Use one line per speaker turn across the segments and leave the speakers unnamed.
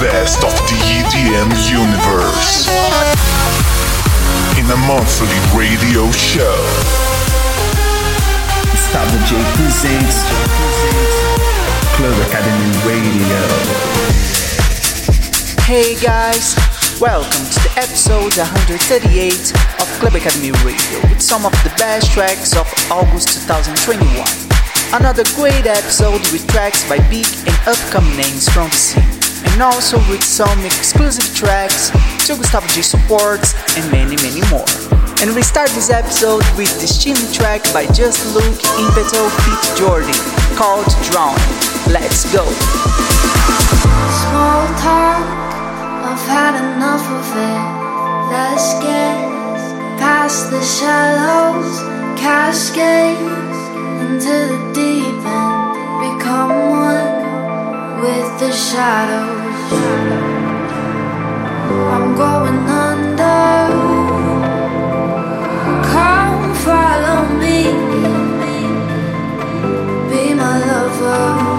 best of the EDM universe in a monthly radio show.
Gustavo J presents Club Academy Radio.
Hey guys, welcome to the episode 138 of Club Academy Radio with some of the best tracks of August 2021. Another great episode with tracks by big and upcoming names from the scene, and also with some exclusive tracks to Gustavo J supports and many, many more. And we start this episode with the steamy track by Just Look Inpetto Pete Jordan called Drown. Let's go.
Small talk, I've had enough of it. Let's get past the shallows, cascade into the deep end, become one with the shadows. I'm going under. Come follow me, be my lover.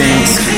J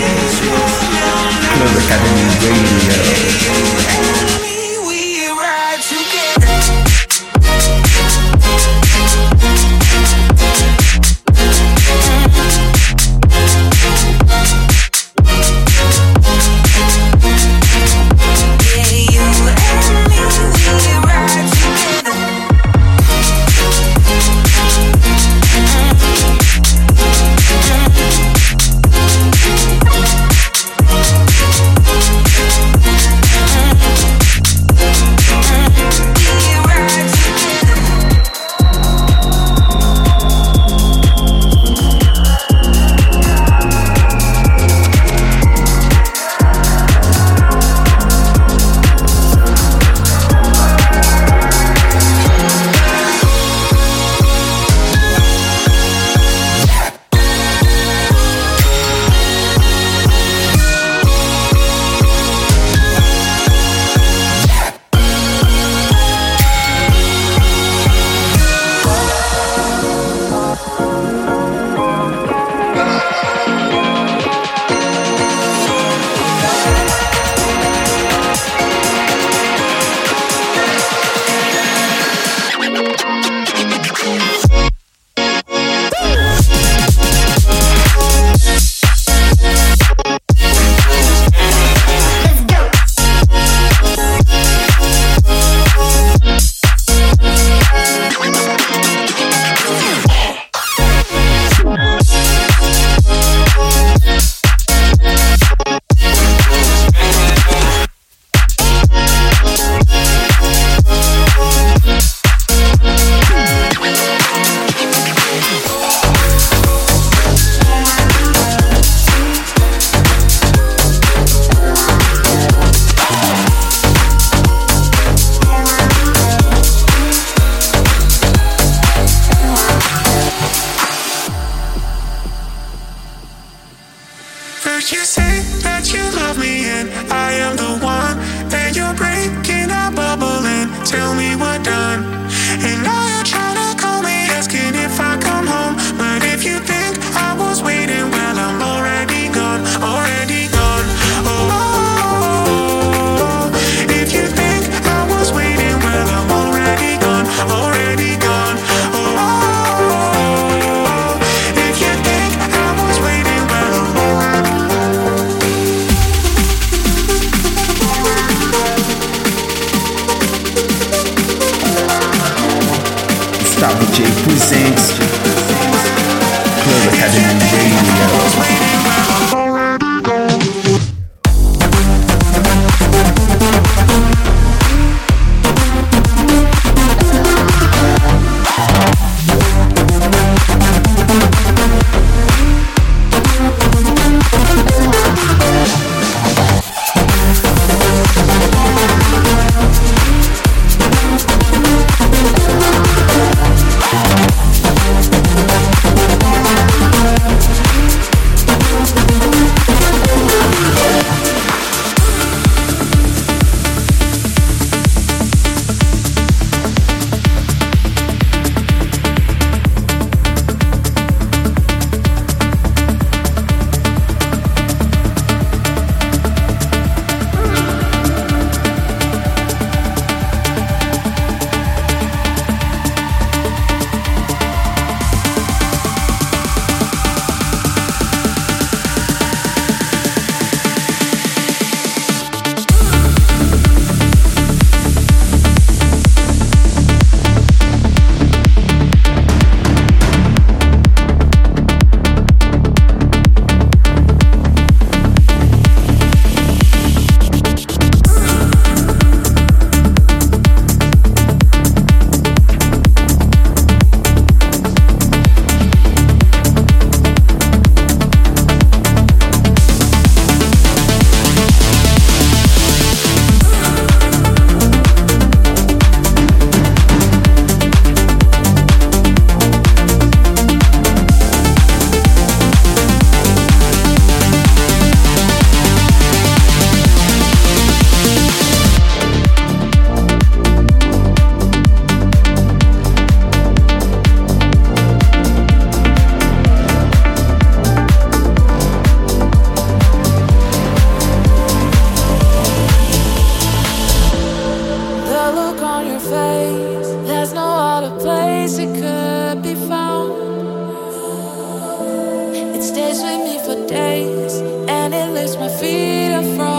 with me for days, and it lifts my feet up from.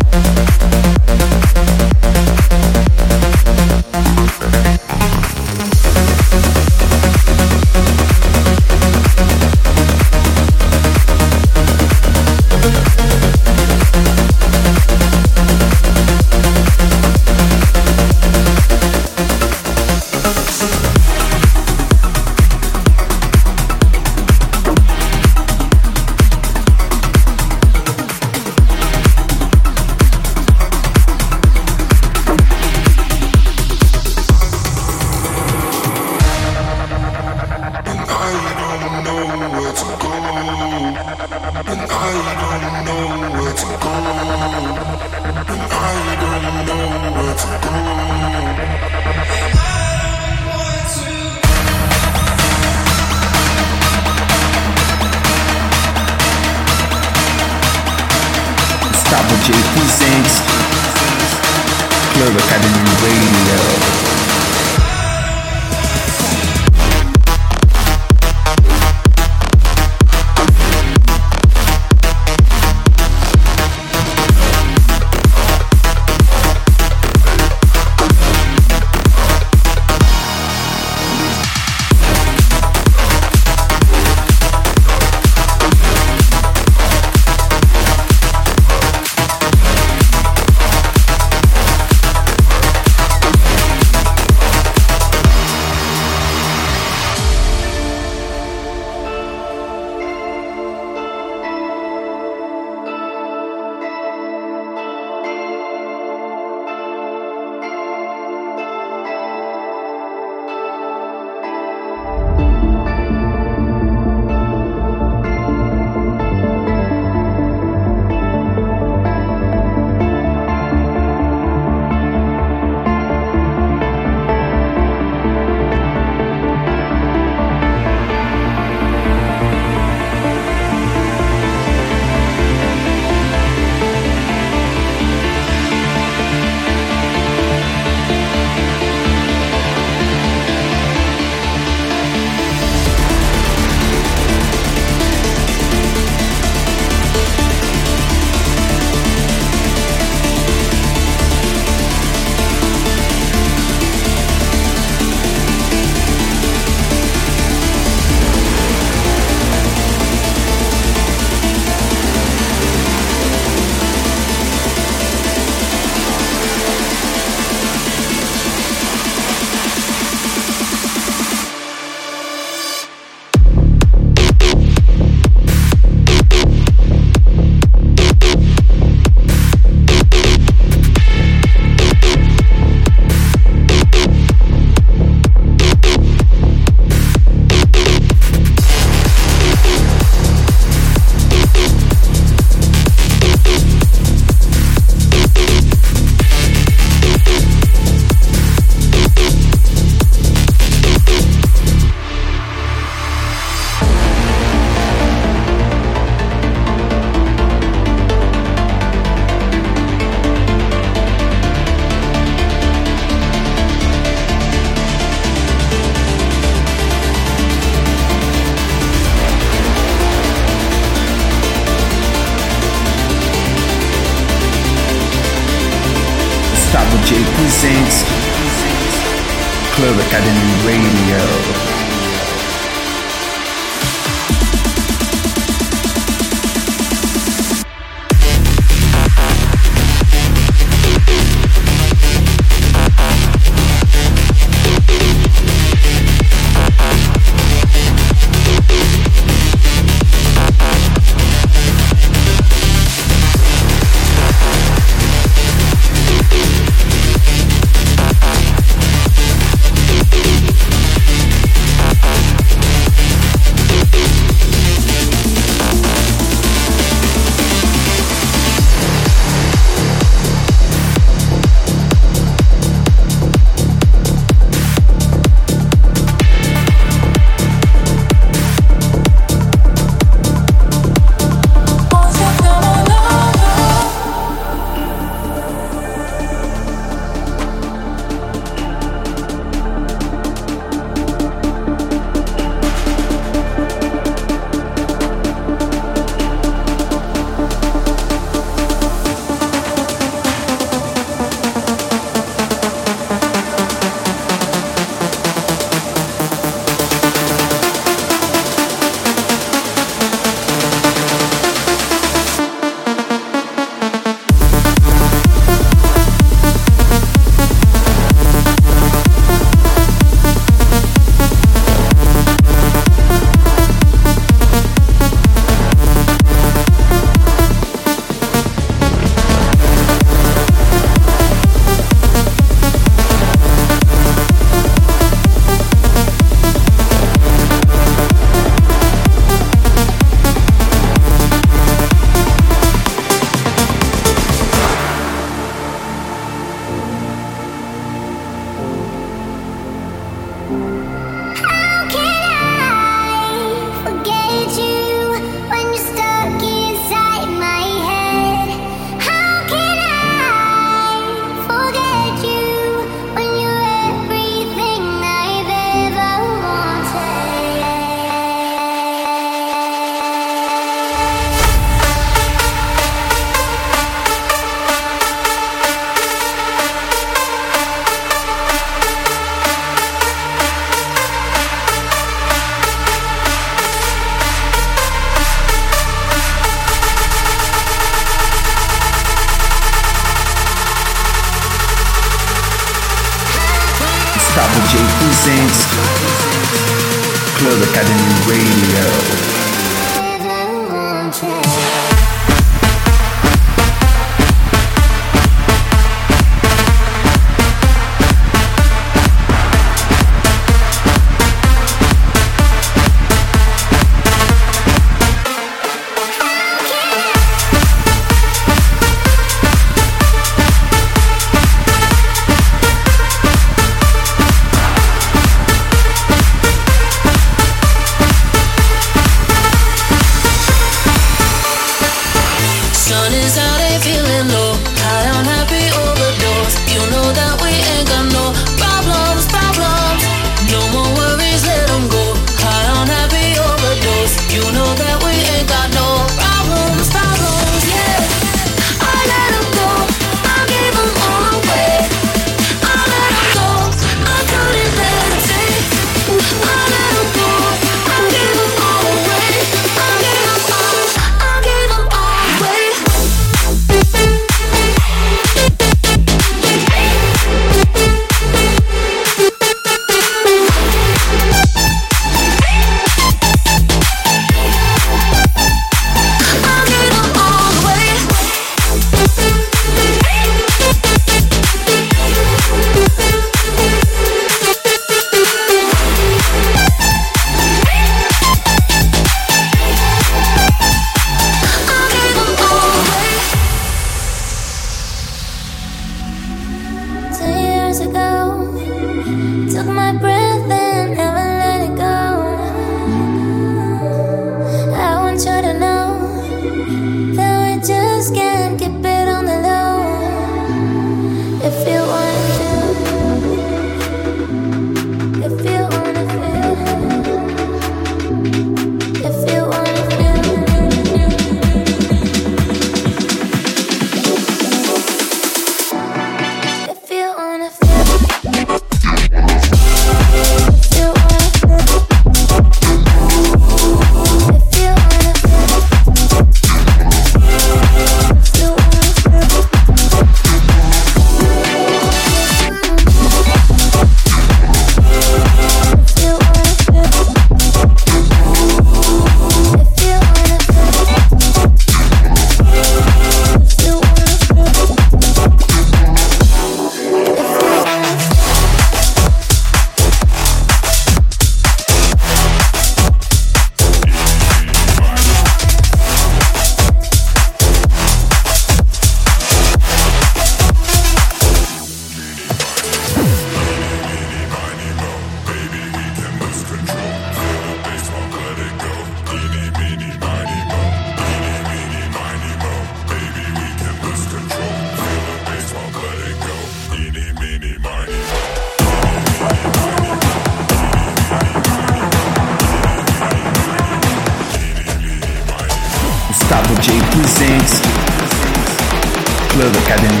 Academy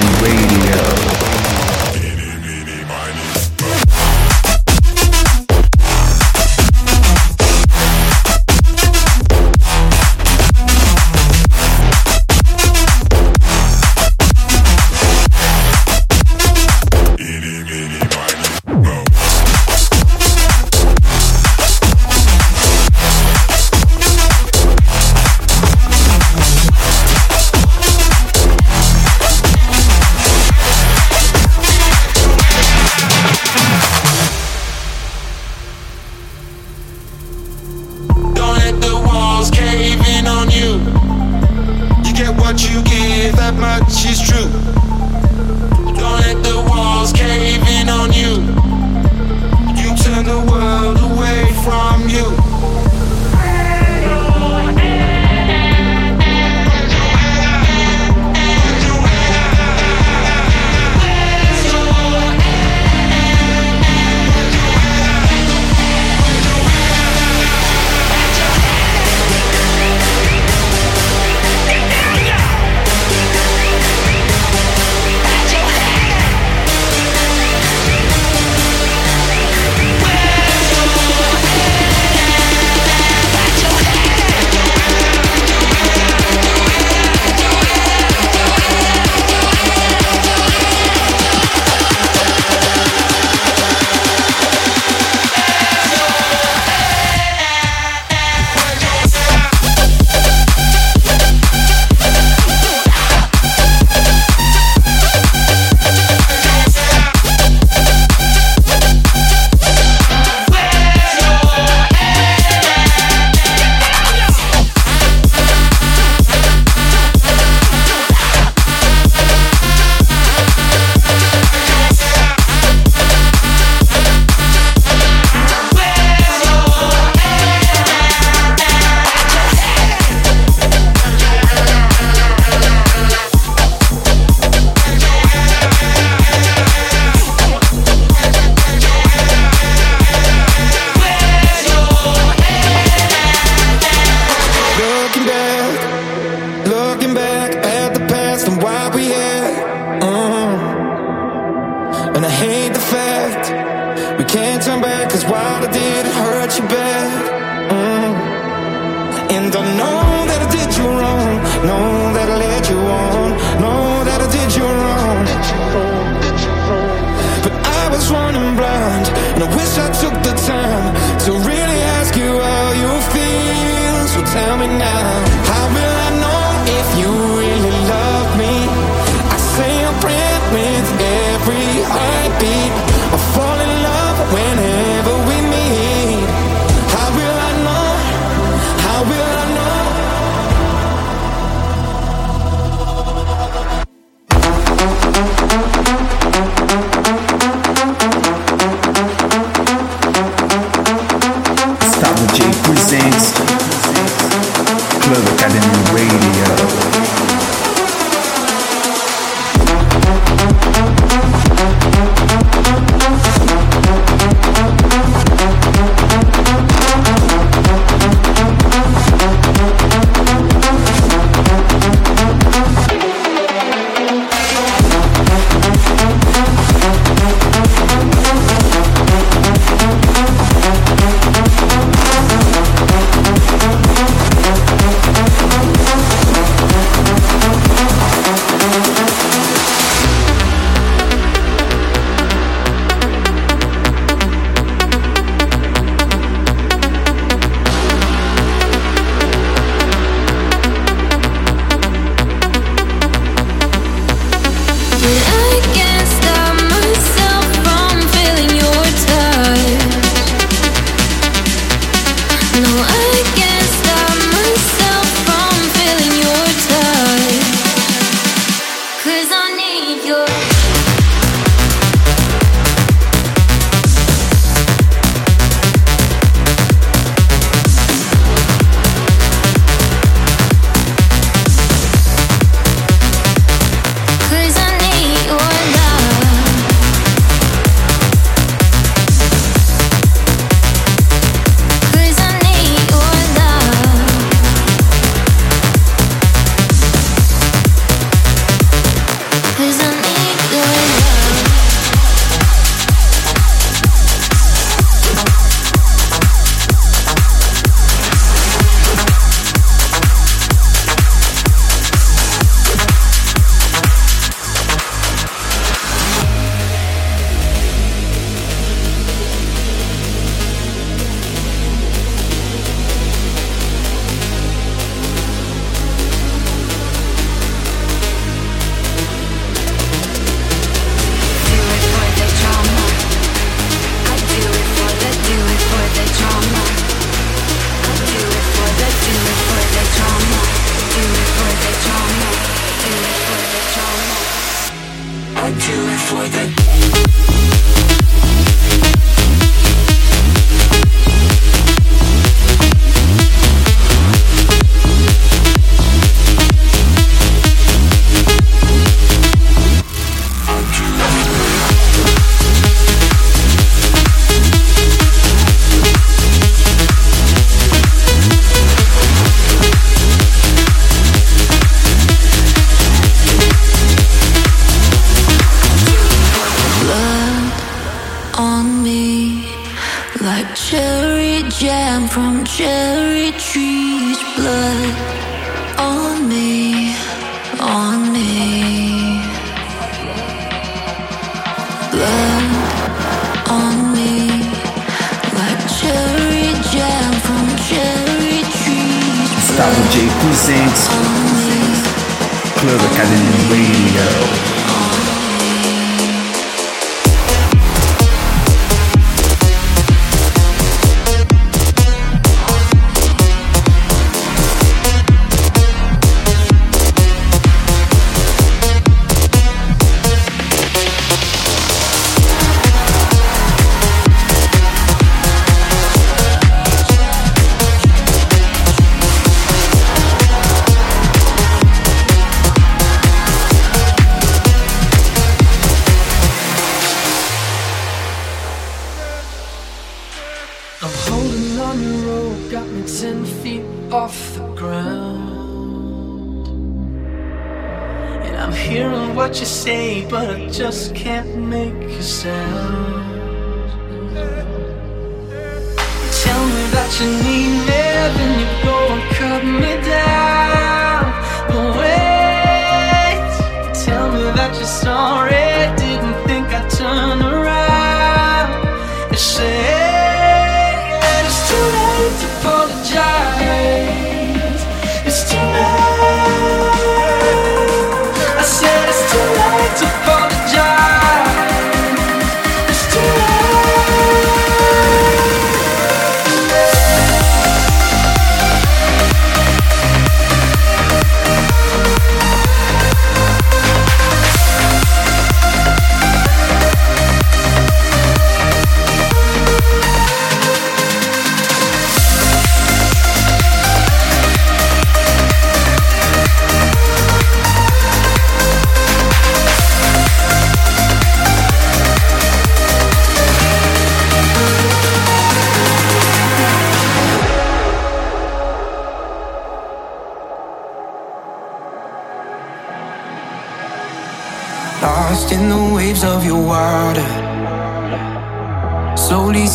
for.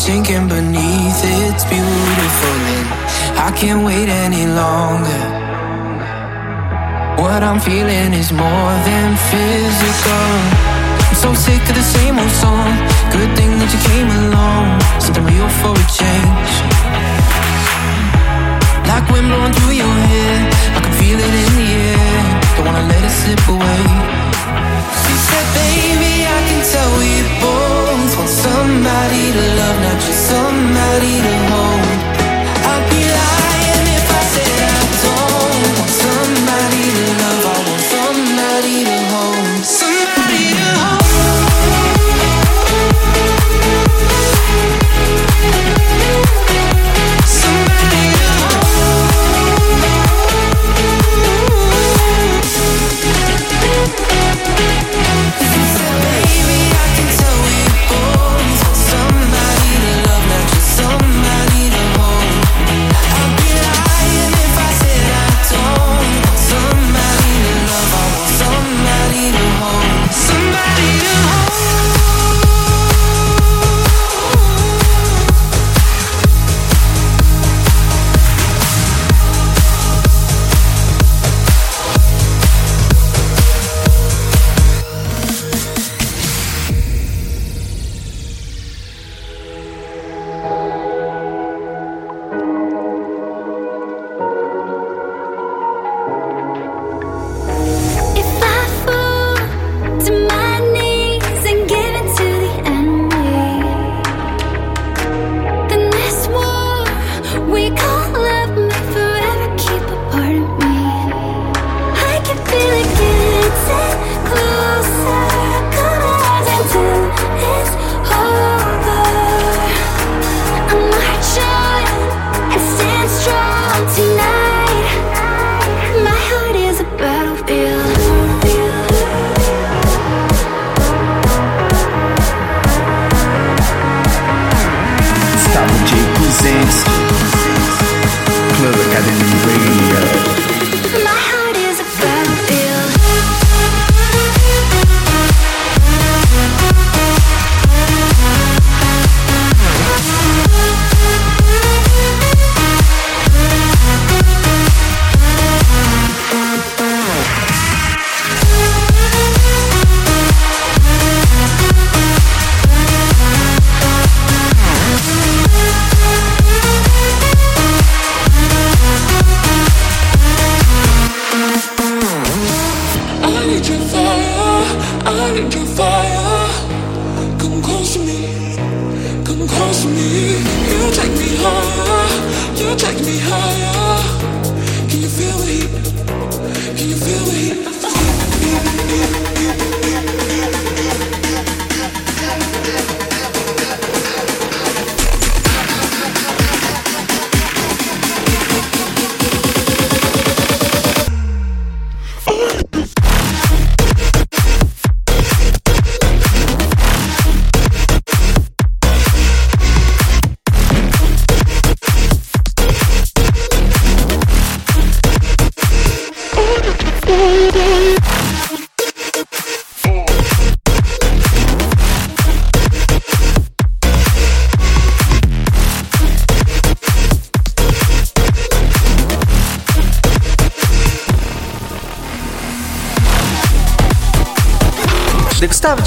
sinking beneath. It's beautiful, and I can't wait any longer. What I'm feeling is more than physical. I'm so sick of the same old song. Good thing that you came along. Something real for a change. Like wind blowing through your hair. I can feel it in the air. Don't wanna let it slip away. She said, baby, I can tell we both somebody to love, not just somebody to hold. I'd be
like.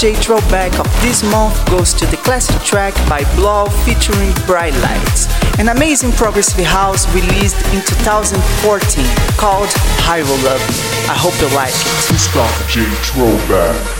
DJ throwback of this month goes to the classic track by 3LAU featuring Bright Lights, an amazing progressive house released in 2014 called
How You Love. I hope you
like it.
This throwback.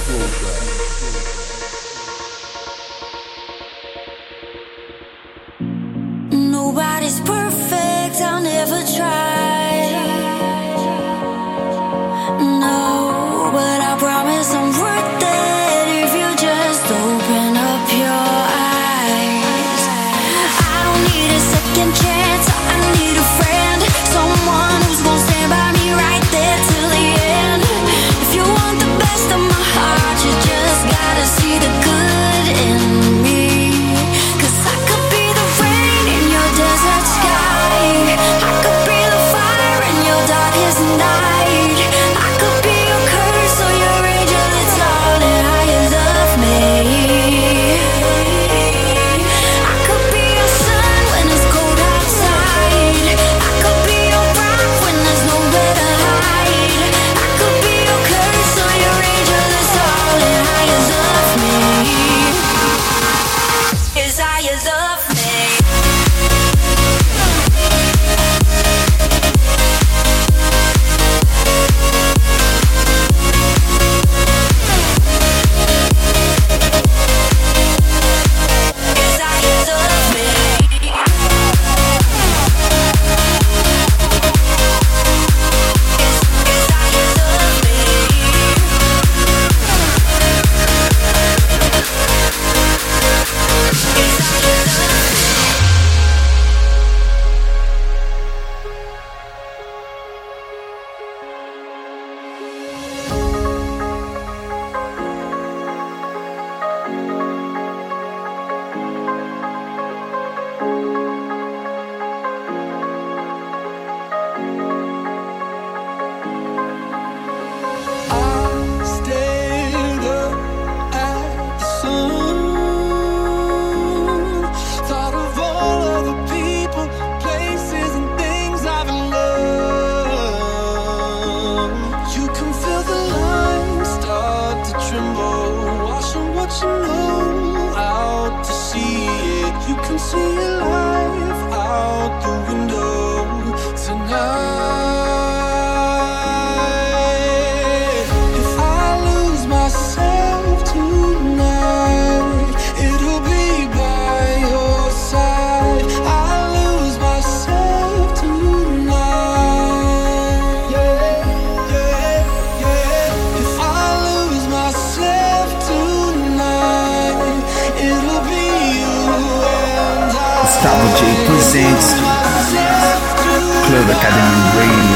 Academy rain.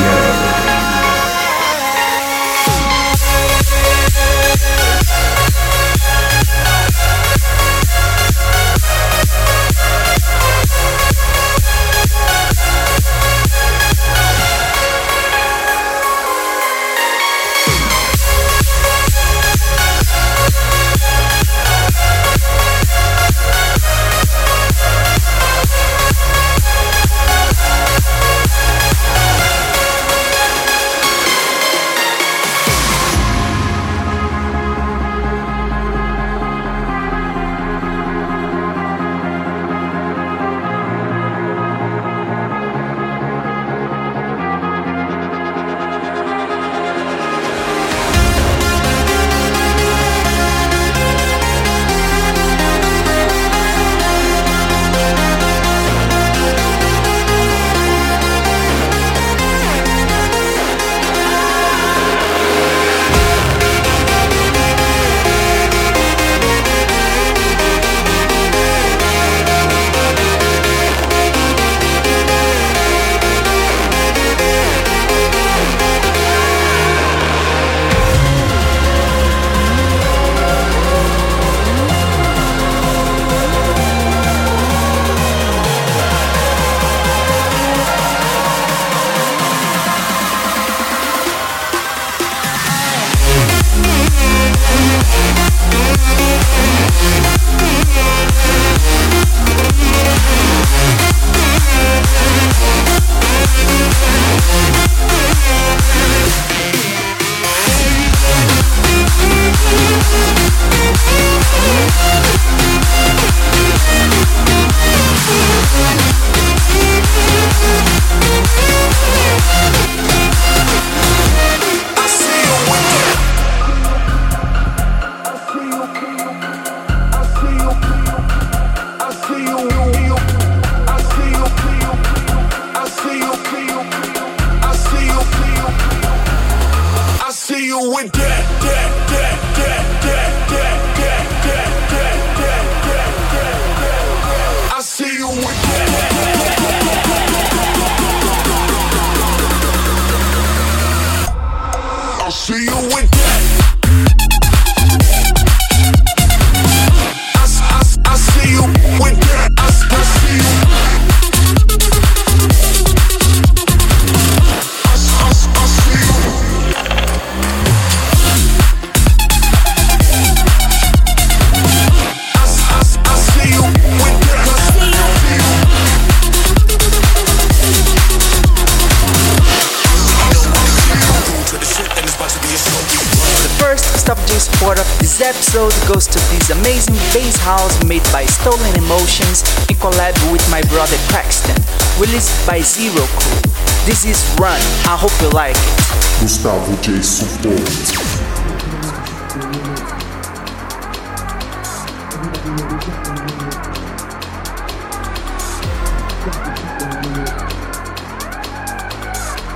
Episode goes to this amazing bass house made by Stolen Emotions in collab with my brother Crackston, released by Zero Crew. This is Run, I hope you like it.
Gustavo J. Support.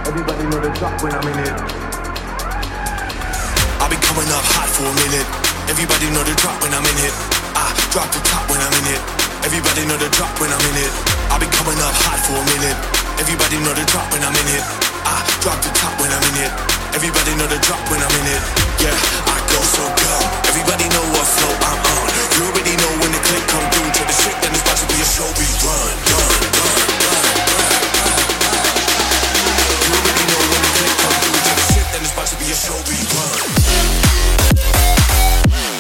Everybody know the drop when I'm in it.
I'll be coming up hot for a minute. Everybody know the drop when I'm in it. I drop the top when I'm in it. Everybody know the drop when I'm in it. I'll be coming up hot for a minute. Everybody know the drop when I'm in it. I drop the top when I'm in it. Everybody know the drop when I'm in it. Yeah, I go so good. Everybody know what flow I'm on. You already know when the click come through to the shit, then it's about to be a show. We run, run, run, run, run. You already know when the click come through the it's about to be a show. We run.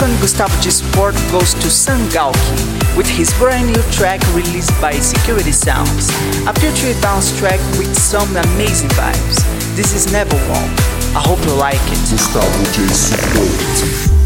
Anton
Gustavo
J's support goes to Sam Gauki with his brand new track released by Security Sounds, a future bounce track with some amazing vibes. This is Neverwall. I hope you like it.
Support.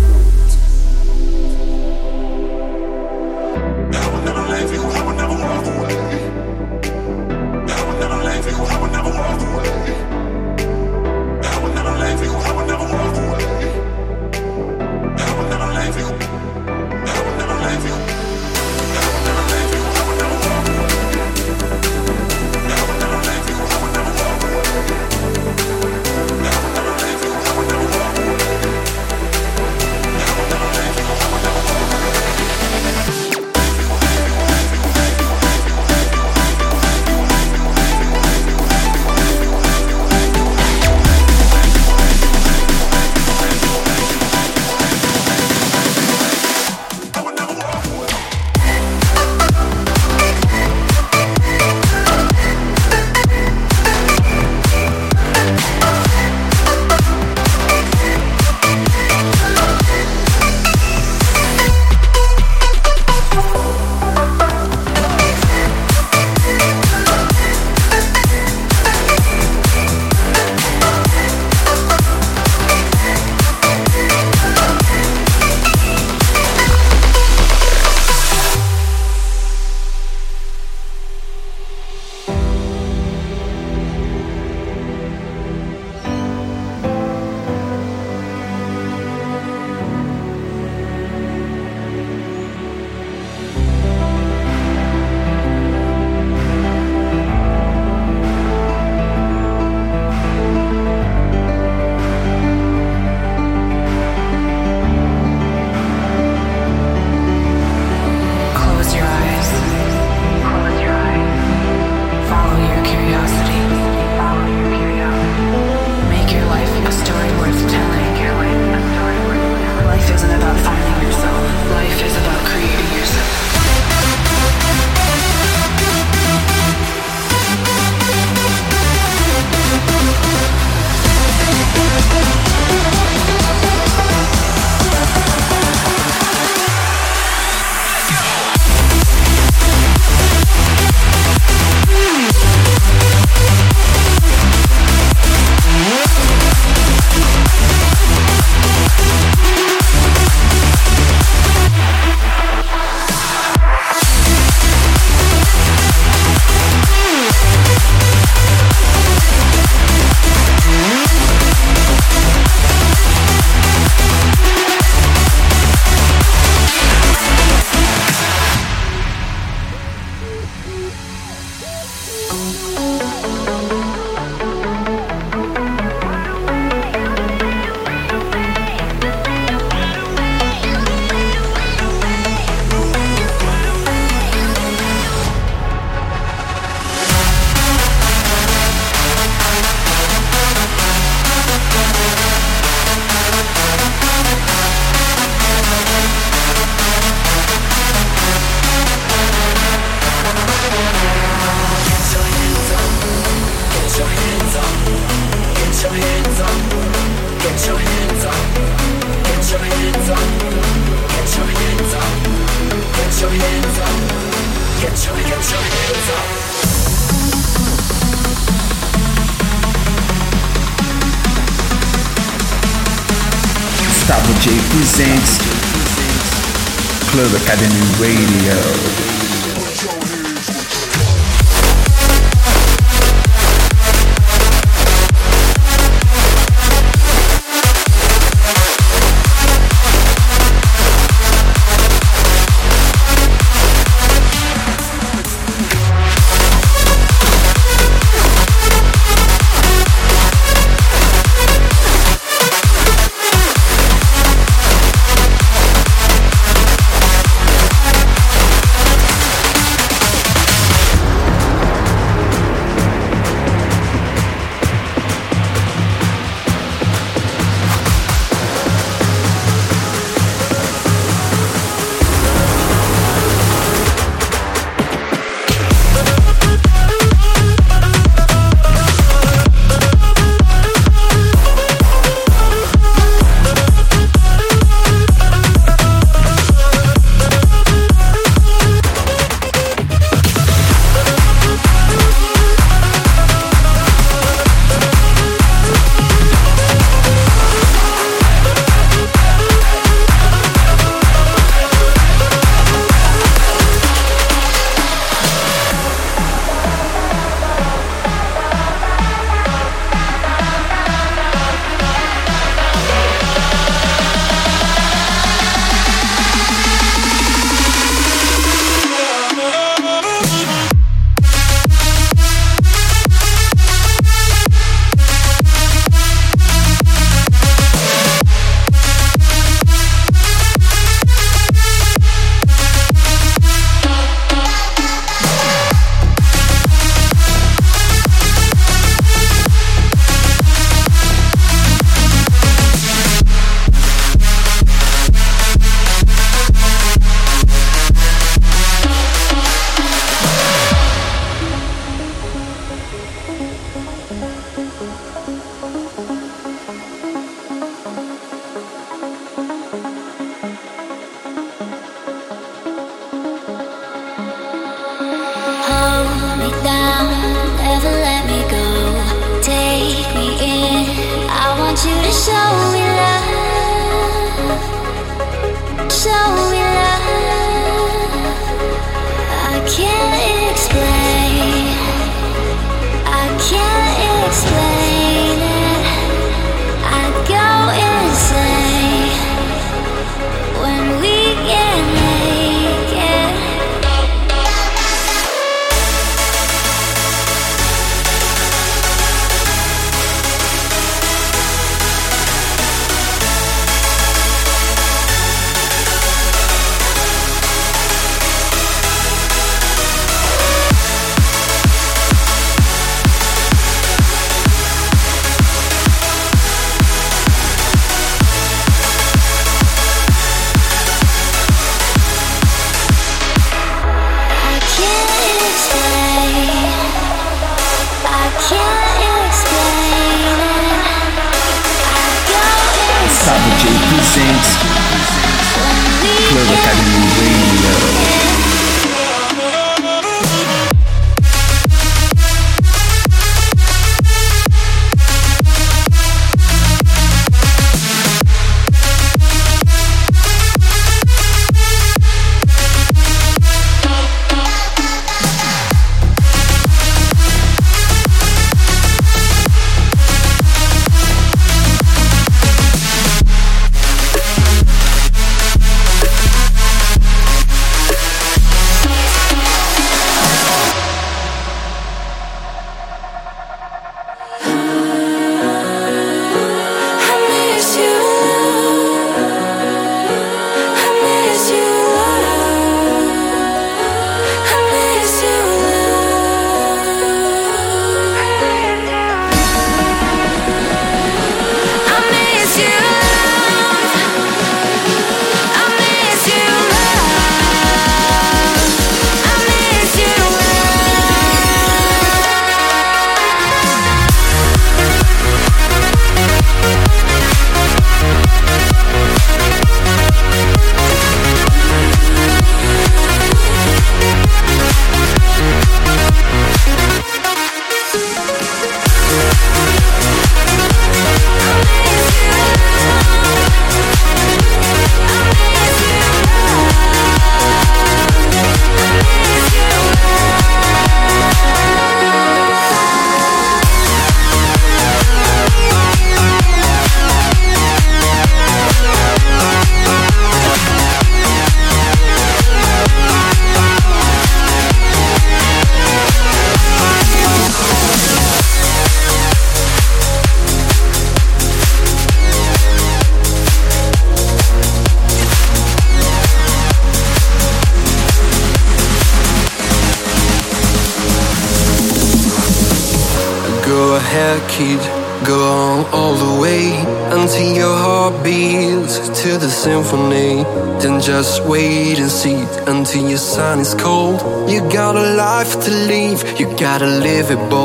Is cold. You got a life to live, you gotta live it bold.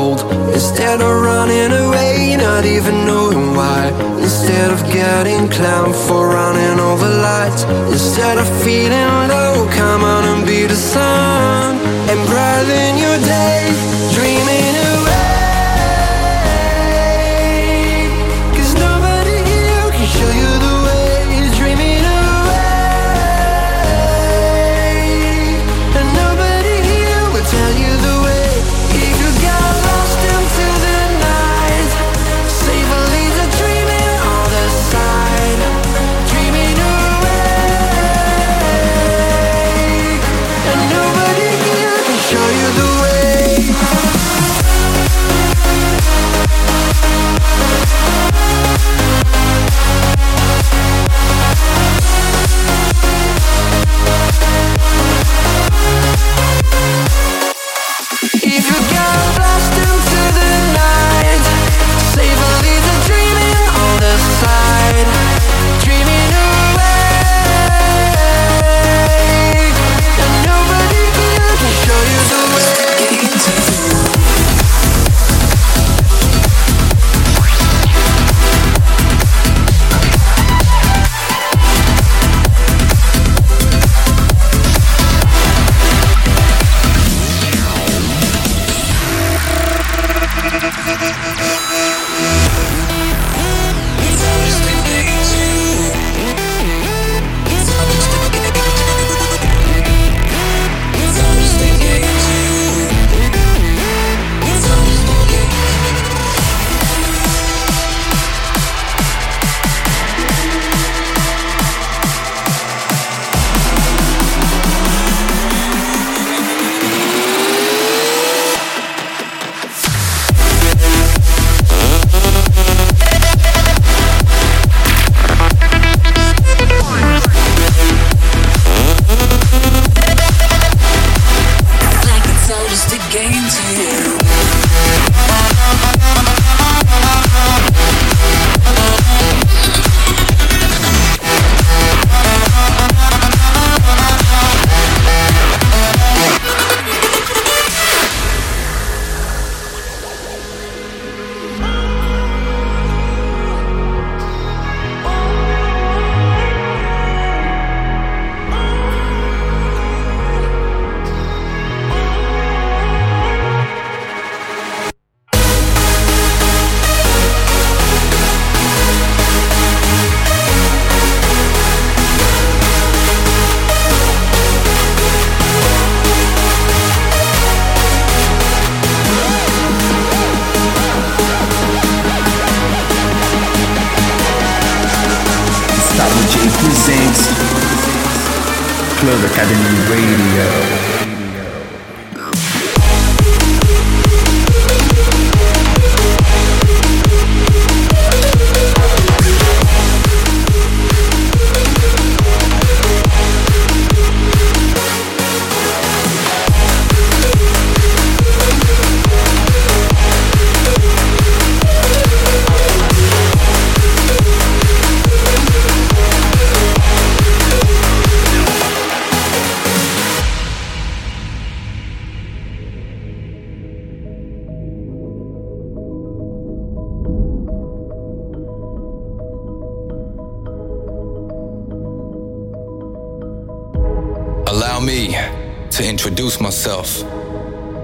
Introduce myself.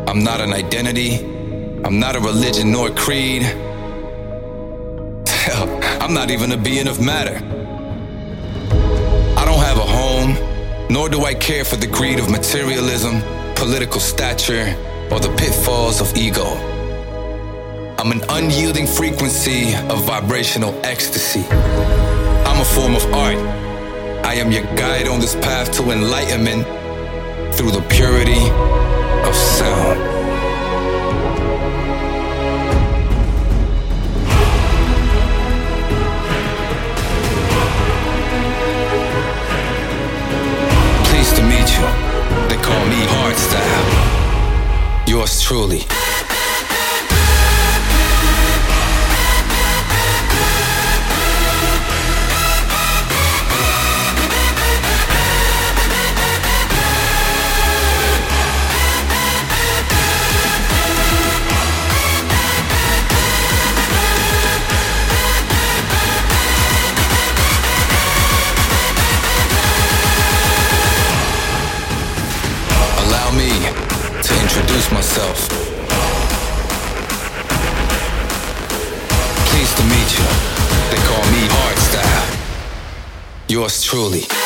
I'm not an identity, I'm not a religion nor a creed. Hell, I'm not even a being of matter. I don't have a home, nor do I care for the greed of materialism, political stature, or the pitfalls of ego. I'm an unyielding frequency of vibrational ecstasy. I'm a form of art. I am your guide on this path to enlightenment through the purity of sound. Pleased to meet you. They call me Hardstyle. Yours truly.
Yours truly.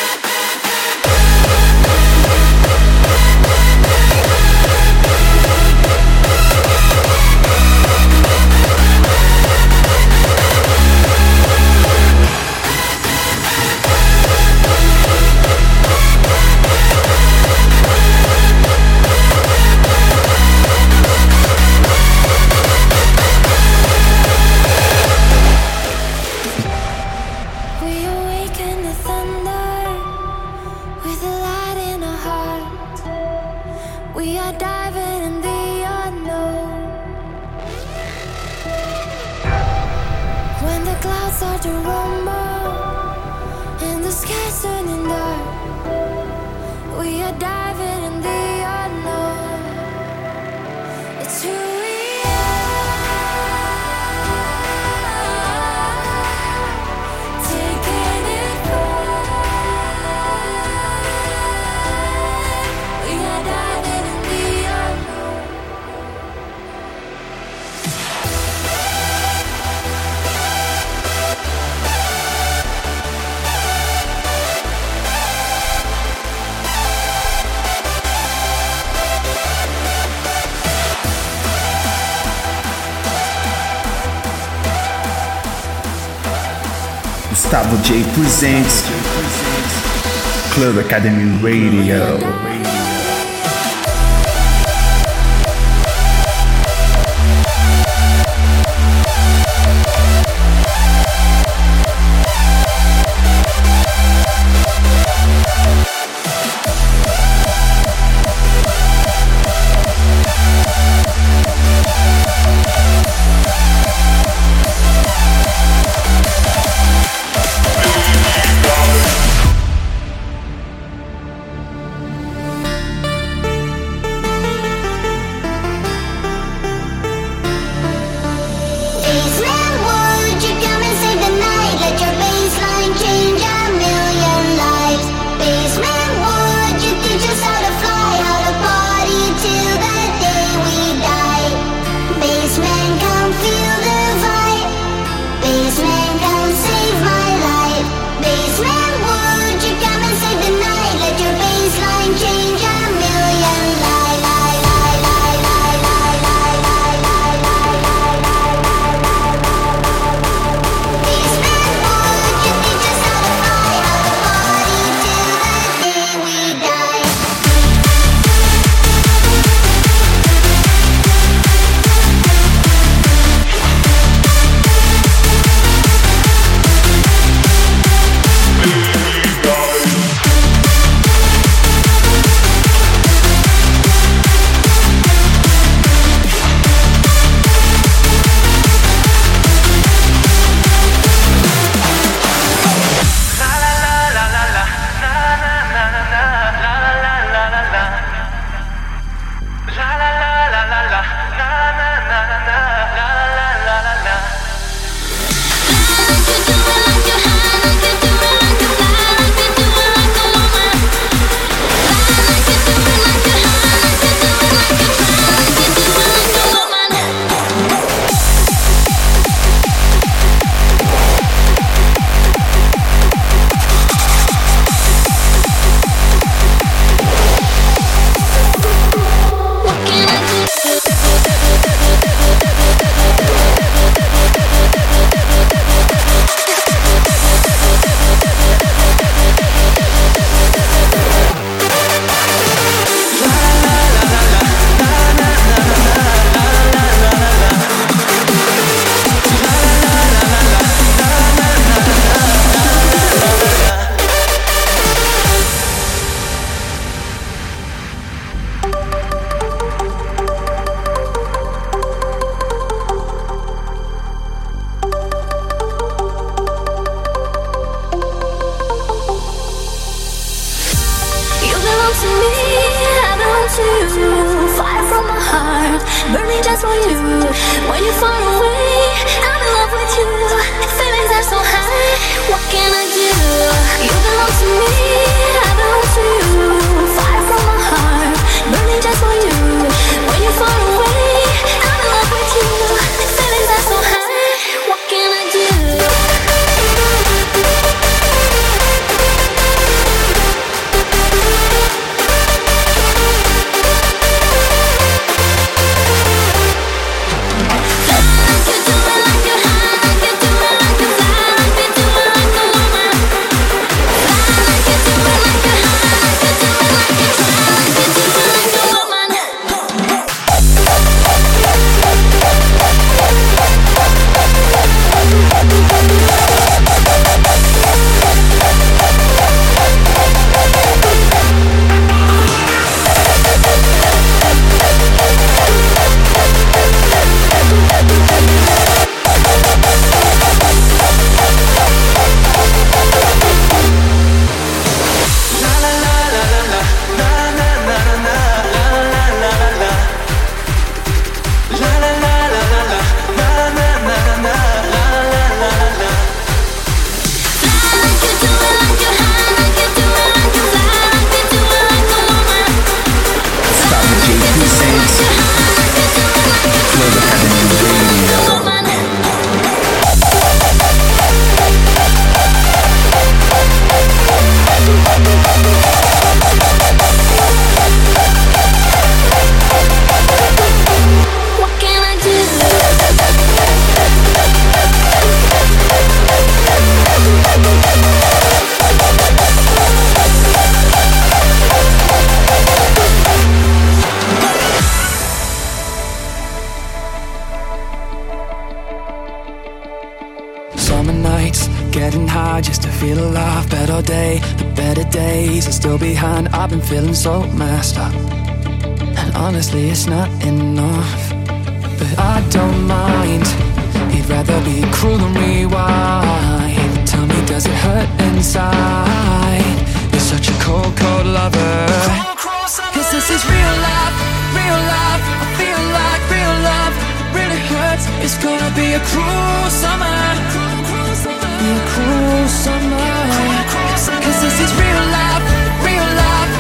Gustavo J presents Club Academy Radio.
I've been feeling so messed up. And honestly, it's not enough. But I don't mind. He'd rather be cruel than rewind. Tell me, does it hurt inside? You're such a cold, cold lover. Cause this is real life, real life. I feel like real love really hurts. It's gonna be a cruel summer. Be a cruel summer. Cause this is real life, real life.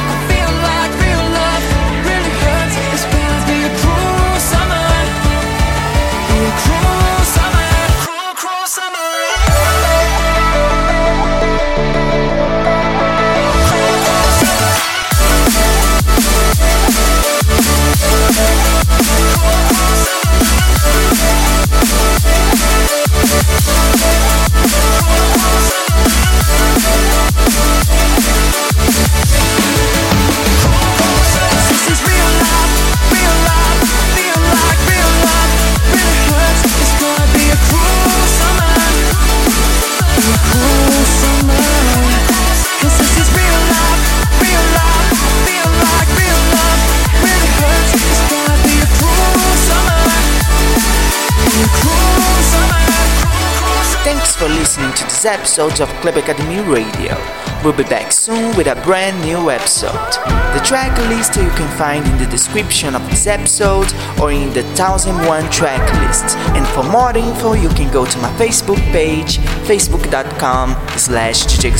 This
listening to this episode of Club Academy Radio. We'll be back soon with a brand new episode. The track list you can find in the description of this episode or in the 1001 track list. And for more info, you can go to my Facebook page, facebook.com slash DJ